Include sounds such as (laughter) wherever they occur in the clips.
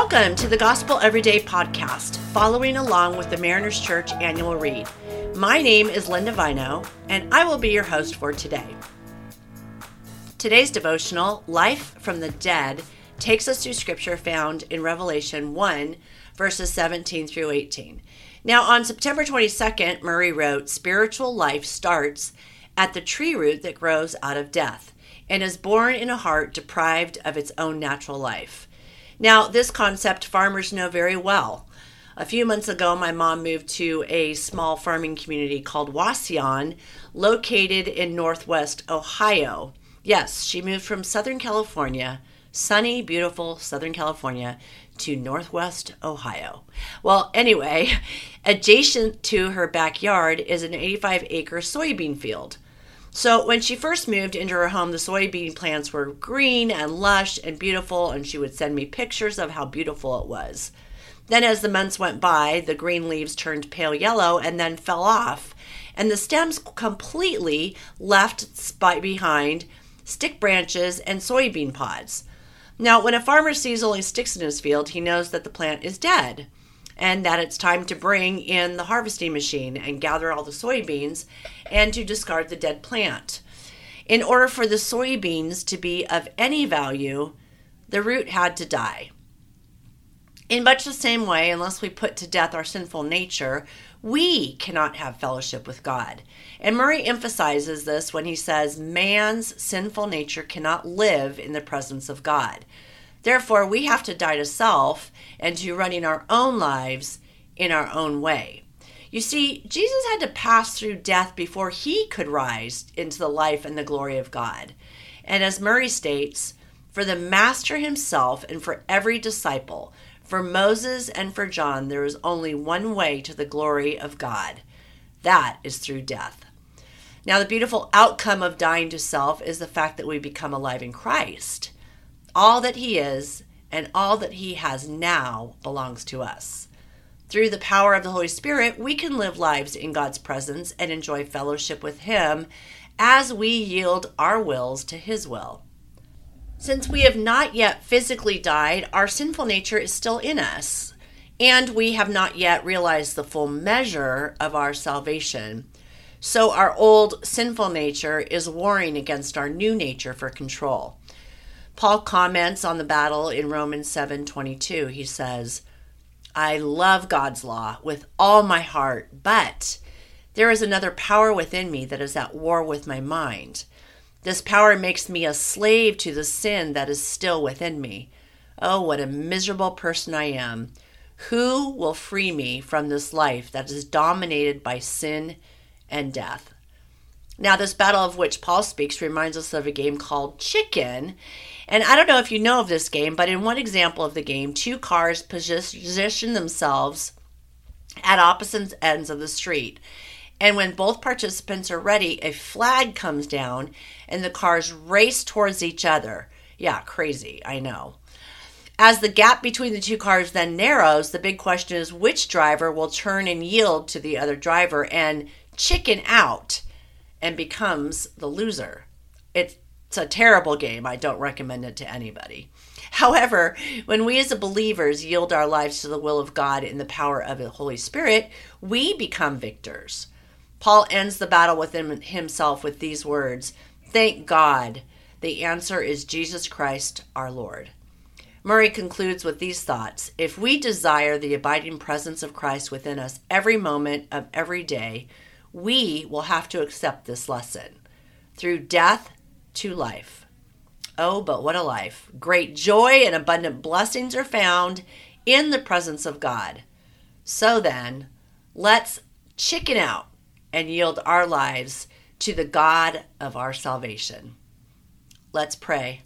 Welcome to the Gospel Everyday podcast, following along with the Mariners Church annual read. My name is Linda Vino, and I will be your host for today. Today's devotional, Life from the Dead, takes us through scripture found in Revelation 1, verses 17 through 18. Now, on September 22nd, Murray wrote, Spiritual life starts at the tree root that grows out of death and is born in a heart deprived of its own natural life. Now, this concept farmers know very well. A few months ago, my mom moved to a small farming community called Wauseon, located in northwest Ohio. Yes, she moved from Southern California, sunny, beautiful Southern California, to Northwest Ohio. Well, anyway, (laughs) adjacent to her backyard is an 85 acre soybean field. So when she first moved into her home, the soybean plants were green and lush and beautiful, and she would send me pictures of how beautiful it was. Then, as the months went by, the green leaves turned pale yellow and then fell off, and the stems completely left behind stick branches and soybean pods. Now, when a farmer sees only sticks in his field, he knows that the plant is dead and that it's time to bring in the harvesting machine and gather all the soybeans and to discard the dead plant. In order for the soybeans to be of any value, the root had to die. In much the same way, unless we put to death our sinful nature, we cannot have fellowship with God. And Murray emphasizes this when he says, Man's sinful nature cannot live in the presence of God. Therefore, we have to die to self and to running our own lives in our own way. You see, Jesus had to pass through death before he could rise into the life and the glory of God. And as Murray states, for the Master himself and for every disciple, for Moses and for John, there is only one way to the glory of God. That is through death. Now, the beautiful outcome of dying to self is the fact that we become alive in Christ. All that He is and all that He has now belongs to us. Through the power of the Holy Spirit, we can live lives in God's presence and enjoy fellowship with Him as we yield our wills to His will. Since we have not yet physically died, our sinful nature is still in us, and we have not yet realized the full measure of our salvation. So, our old sinful nature is warring against our new nature for control. Paul comments on the battle in Romans 7:22. He says, "I love God's law with all my heart, but there is another power within me that is at war with my mind. This power makes me a slave to the sin that is still within me. Oh, what a miserable person I am. Who will free me from this life that is dominated by sin and death?" Now, this battle of which Paul speaks reminds us of a game called Chicken. And I don't know if you know of this game, but in one example of the game, two cars position themselves at opposite ends of the street. And when both participants are ready, a flag comes down and the cars race towards each other. Yeah, crazy, I know. As the gap between the two cars then narrows, the big question is which driver will turn and yield to the other driver and chicken out and becomes the loser. It's a terrible game. I don't recommend it to anybody. However, when we as believers yield our lives to the will of God in the power of the Holy Spirit, we become victors. Paul ends the battle within himself with these words Thank God. The answer is Jesus Christ our Lord. Murray concludes with these thoughts If we desire the abiding presence of Christ within us every moment of every day, we will have to accept this lesson through death to life. Oh, but what a life! Great joy and abundant blessings are found in the presence of God. So then, let's chicken out and yield our lives to the God of our salvation. Let's pray.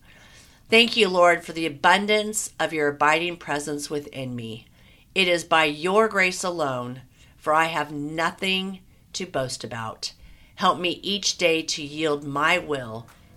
Thank you, Lord, for the abundance of your abiding presence within me. It is by your grace alone, for I have nothing to boast about. Help me each day to yield my will